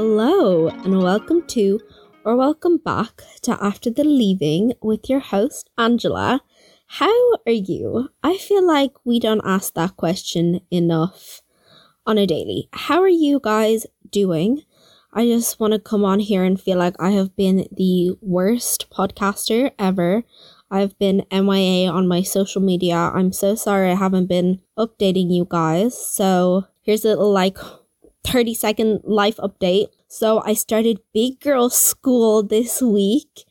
Hello, and welcome to, or welcome back to After the Leaving with your host, Angela. How are you? I feel like we don't ask that question enough on a daily. How are you guys doing? I just want to come on here and feel like I have been the worst podcaster ever. I've been MIA on my social media. I'm so sorry I haven't been updating you guys. So here's a little like 30 second life update. So I started Big Girl School this week.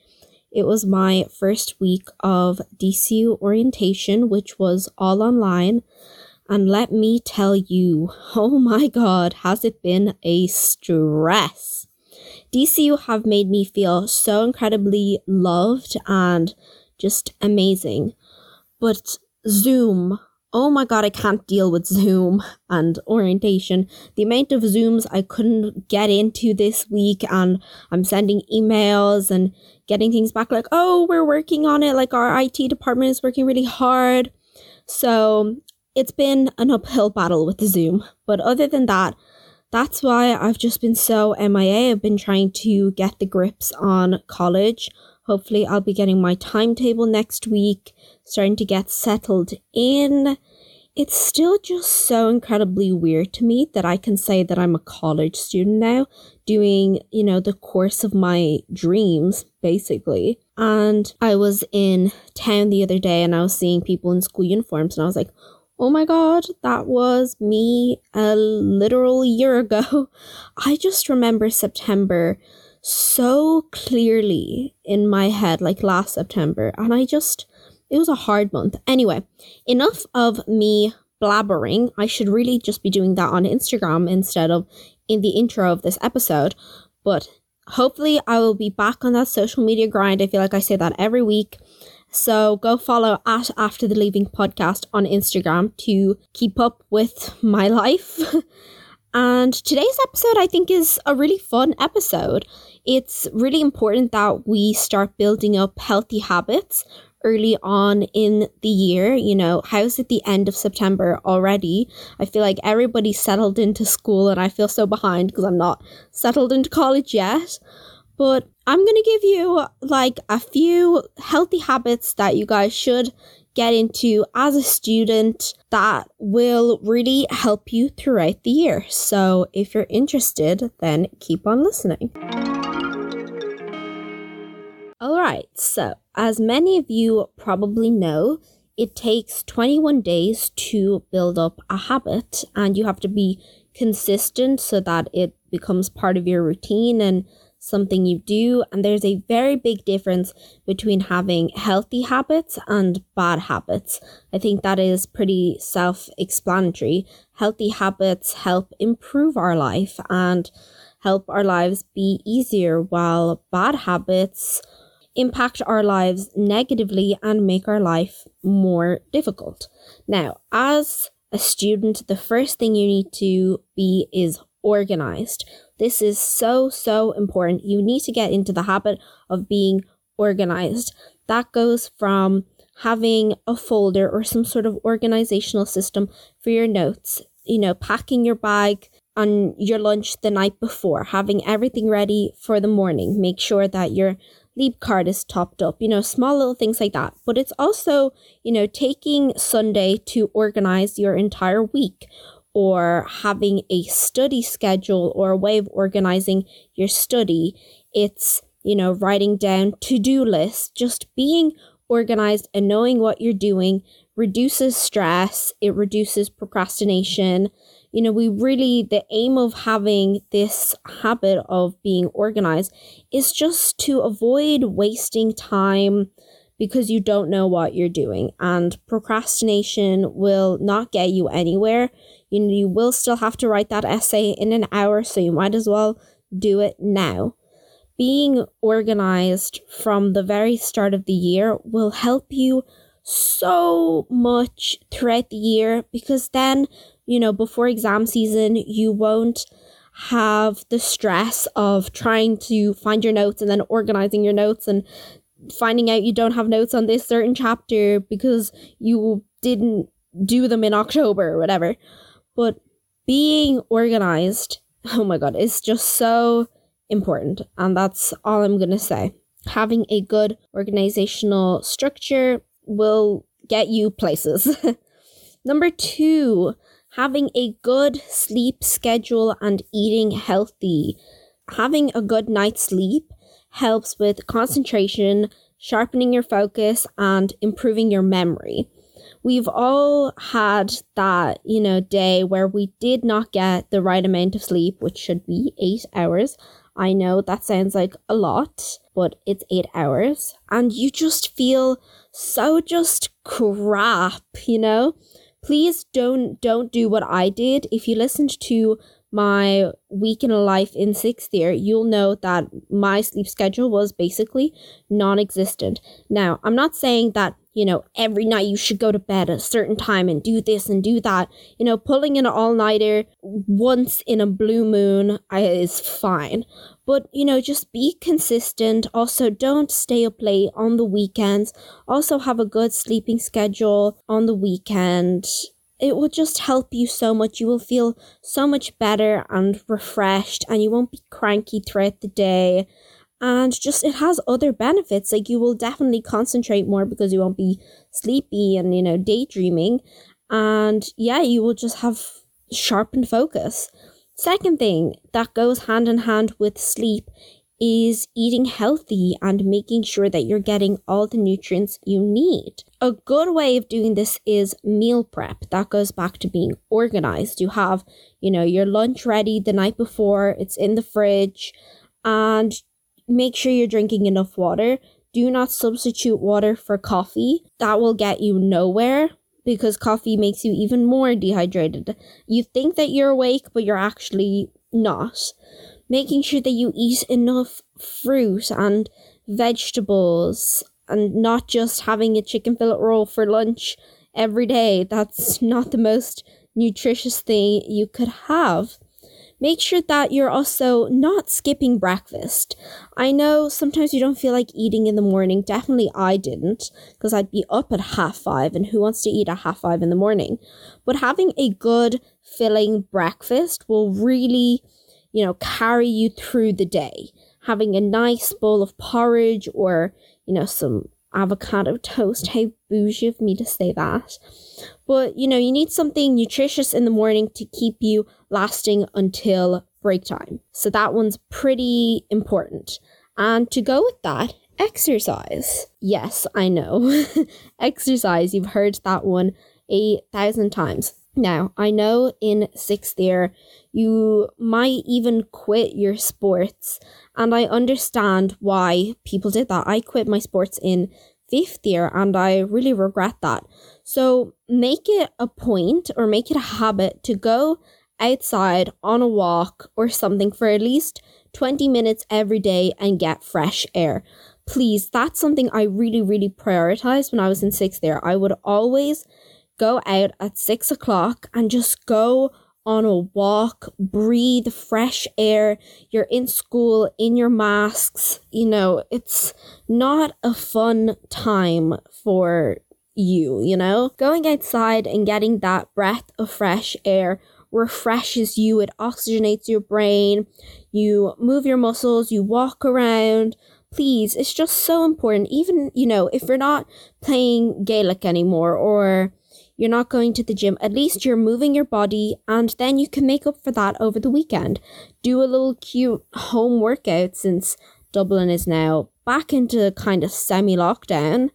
It was my first week of DCU orientation, which was all online. And let me tell you, oh my god, has it been a stress. DCU have made me feel so incredibly loved and just amazing. But Zoom, oh my god, I can't deal with Zoom and orientation. The amount of Zooms I couldn't get into this week, and I'm sending emails and getting things back like, oh, we're working on it. Like, our IT department is working really hard. So, it's been an uphill battle with the Zoom. But other than that, that's why I've just been so MIA. I've been trying to get the grips on college. Hopefully, I'll be getting my timetable next week, starting to get settled in. It's still just so incredibly weird to me that I can say that I'm a college student now, doing, you know, the course of my dreams, basically. And I was in town the other day and I was seeing people in school uniforms and I was like, oh my god, that was me a literal year ago. I just remember September so clearly in my head, like last September, and I just, it was a hard month. Anyway, enough of me blabbering. I should really just be doing that on Instagram instead of in the intro of this episode. But hopefully, I will be back on that social media grind. I feel like I say that every week. So go follow at After the Leaving podcast on Instagram to keep up with my life. and today's episode, I think, is a really fun episode it's really important that we start building up healthy habits early on in the year. You know, how's it the end of September already? I feel like everybody's settled into school and I feel so behind because I'm not settled into college yet. But I'm going to give you like a few healthy habits that you guys should get into as a student that will really help you throughout the year. So if you're interested, then keep on listening. Alright, so as many of you probably know, it takes 21 days to build up a habit, and you have to be consistent so that it becomes part of your routine and something you do. And there's a very big difference between having healthy habits and bad habits. I think that is pretty self explanatory. Healthy habits help improve our life and help our lives be easier, while bad habits impact our lives negatively and make our life more difficult. Now, as a student, the first thing you need to be is organized. This is so, so important. You need to get into the habit of being organized. That goes from having a folder or some sort of organizational system for your notes, you know, packing your bag on your lunch the night before, having everything ready for the morning. Make sure that your leap card is topped up, you know, small little things like that. But it's also, you know, taking Sunday to organize your entire week or having a study schedule or a way of organizing your study. It's, you know, writing down to do lists, just being organized and knowing what you're doing reduces stress, it reduces procrastination you know, we really, the aim of having this habit of being organized is just to avoid wasting time because you don't know what you're doing. And procrastination will not get you anywhere. You know, you will still have to write that essay in an hour, so you might as well do it now. Being organized from the very start of the year will help you so much throughout the year because then you know, before exam season, you won't have the stress of trying to find your notes and then organizing your notes and finding out you don't have notes on this certain chapter because you didn't do them in October or whatever. But being organized oh my god, it's just so important. And that's all I'm going to say. Having a good organizational structure will get you places. Number two, having a good sleep schedule and eating healthy. Having a good night's sleep helps with concentration, sharpening your focus, and improving your memory. We've all had that, you know, day where we did not get the right amount of sleep, which should be eight hours. I know that sounds like a lot, but it's eight hours. And you just feel so just crap, you know? Please don't don't do what I did. If you listened to my week in a life in sixth year, you'll know that my sleep schedule was basically non existent. Now, I'm not saying that, you know, every night you should go to bed at a certain time and do this and do that. You know, pulling an all nighter once in a blue moon is fine. But, you know, just be consistent. Also, don't stay up late on the weekends. Also, have a good sleeping schedule on the weekend it will just help you so much. You will feel so much better and refreshed, and you won't be cranky throughout the day. And just it has other benefits. Like you will definitely concentrate more because you won't be sleepy and, you know, daydreaming. And yeah, you will just have sharpened focus. Second thing that goes hand in hand with sleep is eating healthy and making sure that you're getting all the nutrients you need. A good way of doing this is meal prep. That goes back to being organized. You have, you know, your lunch ready the night before, it's in the fridge, and make sure you're drinking enough water. Do not substitute water for coffee. That will get you nowhere because coffee makes you even more dehydrated. You think that you're awake, but you're actually not making sure that you eat enough fruit and vegetables and not just having a chicken fillet roll for lunch every day. That's not the most nutritious thing you could have. Make sure that you're also not skipping breakfast. I know sometimes you don't feel like eating in the morning. Definitely I didn't, because I'd be up at half five, and who wants to eat at half five in the morning? But having a good, filling breakfast will really you know, carry you through the day. Having a nice bowl of porridge or, you know, some avocado toast. How bougie of me to say that. But, you know, you need something nutritious in the morning to keep you lasting until break time. So that one's pretty important. And to go with that, exercise. Yes, I know. exercise, you've heard that one a thousand times. Now, I know in sixth year you might even quit your sports, and I understand why people did that. I quit my sports in fifth year and I really regret that. So make it a point or make it a habit to go outside on a walk or something for at least 20 minutes every day and get fresh air. Please, that's something I really, really prioritized when I was in sixth year. I would always go out at six o'clock and just go on a walk, breathe fresh air. You're in school in your masks. You know, it's not a fun time for you, you know? Going outside and getting that breath of fresh air refreshes you, it oxygenates your brain, you move your muscles, you walk around. Please, it's just so important. Even, you know, if you're not playing Gaelic anymore or you're not going to the gym, at least you're moving your body and then you can make up for that over the weekend. Do a little cute home workout since Dublin is now back into kind of semi lockdown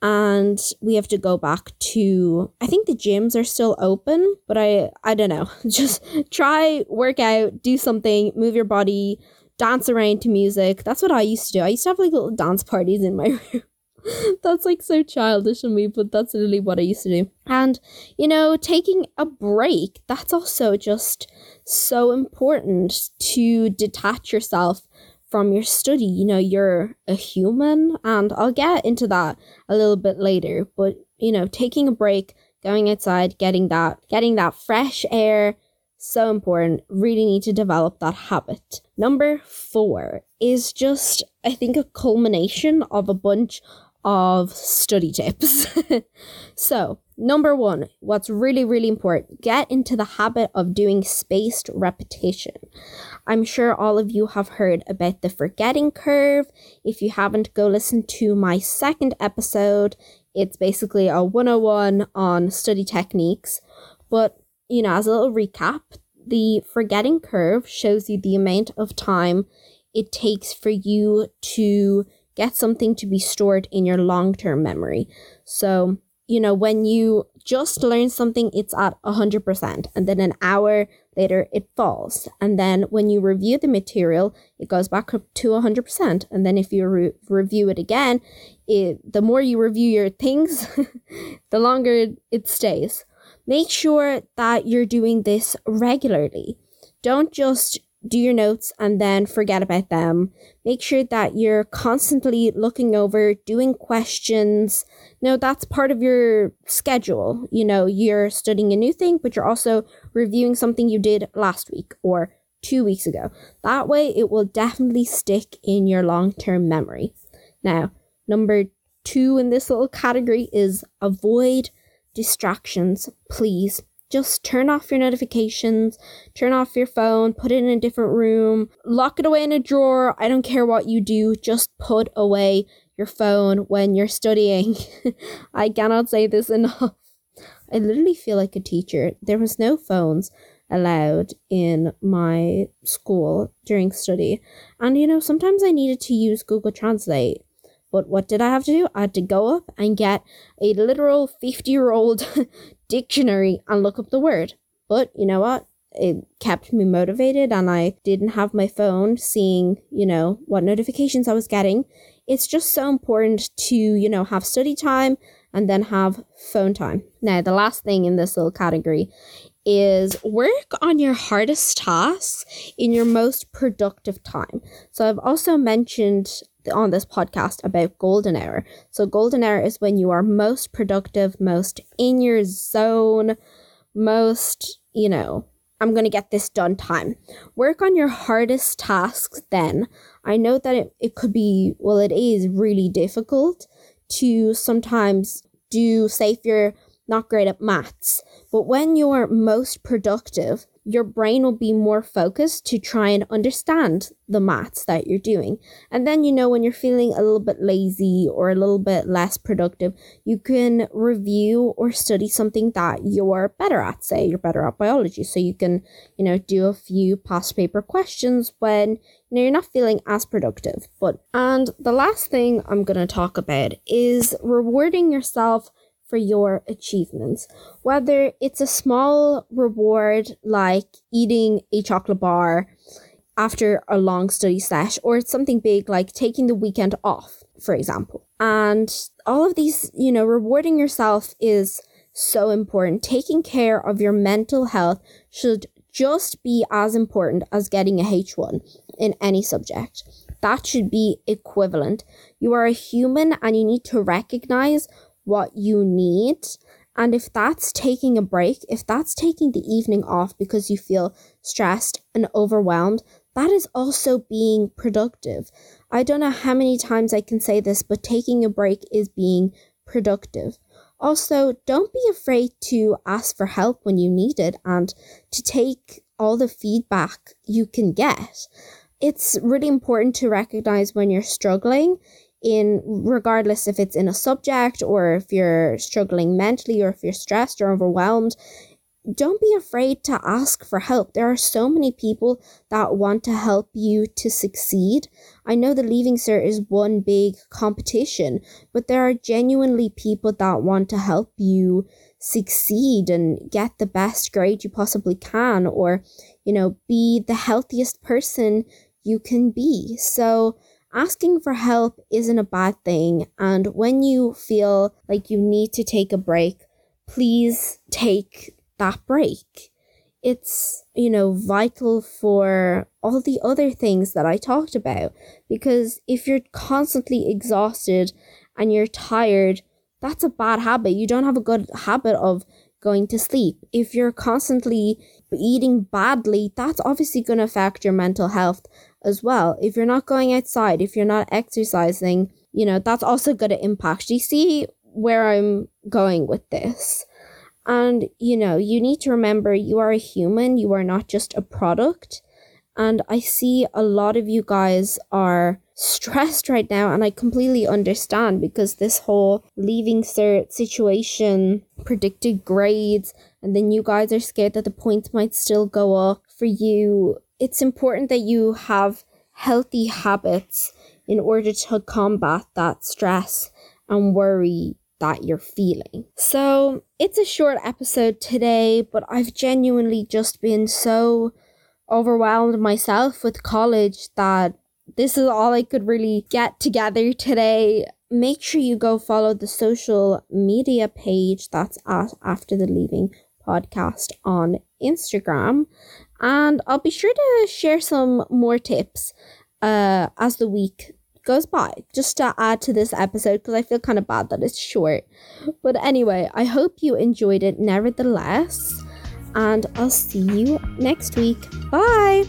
and we have to go back to I think the gyms are still open, but I I don't know. Just try work out, do something, move your body, dance around to music. That's what I used to do. I used to have like little dance parties in my room. that's like so childish of me, but that's literally what I used to do. And, you know, taking a break, that's also just so important to detach yourself from your study. You know, you're a human, and I'll get into that a little bit later, but, you know, taking a break, going outside, getting that, getting that fresh air, so important. Really need to develop that habit. Number four is just, I think, a culmination of a bunch of study tips. so, number one, what's really, really important get into the habit of doing spaced repetition. I'm sure all of you have heard about the forgetting curve. If you haven't, go listen to my second episode. It's basically a 101 on study techniques. But, you know, as a little recap, the forgetting curve shows you the amount of time it takes for you to get something to be stored in your long term memory. So, you know, when you just learn something, it's at 100%, and then an hour later it falls. And then when you review the material, it goes back up to 100%. And then if you re- review it again, it, the more you review your things, the longer it stays. Make sure that you're doing this regularly. Don't just do your notes and then forget about them. Make sure that you're constantly looking over, doing questions. No, that's part of your schedule. You know, you're studying a new thing, but you're also reviewing something you did last week or two weeks ago. That way, it will definitely stick in your long term memory. Now, number two in this little category is avoid distractions, please just turn off your notifications, turn off your phone, put it in a different room, lock it away in a drawer. I don't care what you do, just put away your phone when you're studying. I cannot say this enough. I literally feel like a teacher. There was no phones allowed in my school during study. And you know, sometimes I needed to use Google Translate. But what did I have to do? I had to go up and get a literal 50 year old dictionary and look up the word. But you know what? It kept me motivated and I didn't have my phone seeing, you know, what notifications I was getting. It's just so important to, you know, have study time and then have phone time. Now, the last thing in this little category is work on your hardest tasks in your most productive time. So I've also mentioned on this podcast about golden hour. So, golden hour is when you are most productive, most in your zone, most, you know, I'm going to get this done time. Work on your hardest tasks then. I know that it, it could be, well, it is really difficult to sometimes do, say, if you're not great at maths, but when you're most productive, your brain will be more focused to try and understand the maths that you're doing. And then, you know, when you're feeling a little bit lazy or a little bit less productive, you can review or study something that you're better at. Say you're better at biology. So you can, you know, do a few past paper questions when, you know, you're not feeling as productive. But, and the last thing I'm going to talk about is rewarding yourself for your achievements. Whether it's a small reward like eating a chocolate bar after a long study sesh, or it's something big like taking the weekend off, for example. And all of these, you know, rewarding yourself is so important. Taking care of your mental health should just be as important as getting a H1 in any subject. That should be equivalent. You are a human and you need to recognize what you need. And if that's taking a break, if that's taking the evening off because you feel stressed and overwhelmed, that is also being productive. I don't know how many times I can say this, but taking a break is being productive. Also, don't be afraid to ask for help when you need it and to take all the feedback you can get. It's really important to recognize when you're struggling in regardless if it's in a subject or if you're struggling mentally or if you're stressed or overwhelmed don't be afraid to ask for help. There are so many people that want to help you to succeed. I know the Leaving Cert is one big competition, but there are genuinely people that want to help you succeed and get the best grade you possibly can, or, you know, be the healthiest person you can be. So, asking for help isn't a bad thing. And when you feel like you need to take a break, please take that break. It's, you know, vital for all the other things that I talked about. Because if you're constantly exhausted and you're tired, that's a bad habit. You don't have a good habit of going to sleep. If you're constantly eating badly, that's obviously going to affect your mental health as well. If you're not going outside, if you're not exercising, you know, that's also going to impact. Do you see where I'm going with this? And, you know, you need to remember you are a human, you are not just a product. And I see a lot of you guys are stressed right now, and I completely understand because this whole leaving cert situation, predicted grades, and then you guys are scared that the points might still go up for you. It's important that you have healthy habits in order to combat that stress and worry that you're feeling. So, it's a short episode today, but I've genuinely just been so overwhelmed myself with college that this is all I could really get together today. Make sure you go follow the social media page that's at After the Leaving podcast on Instagram. And I'll be sure to share some more tips uh, as the week goes by, just to add to this episode because I feel kind of bad that it's short. But anyway, I hope you enjoyed it nevertheless. And I'll see you next week. Bye.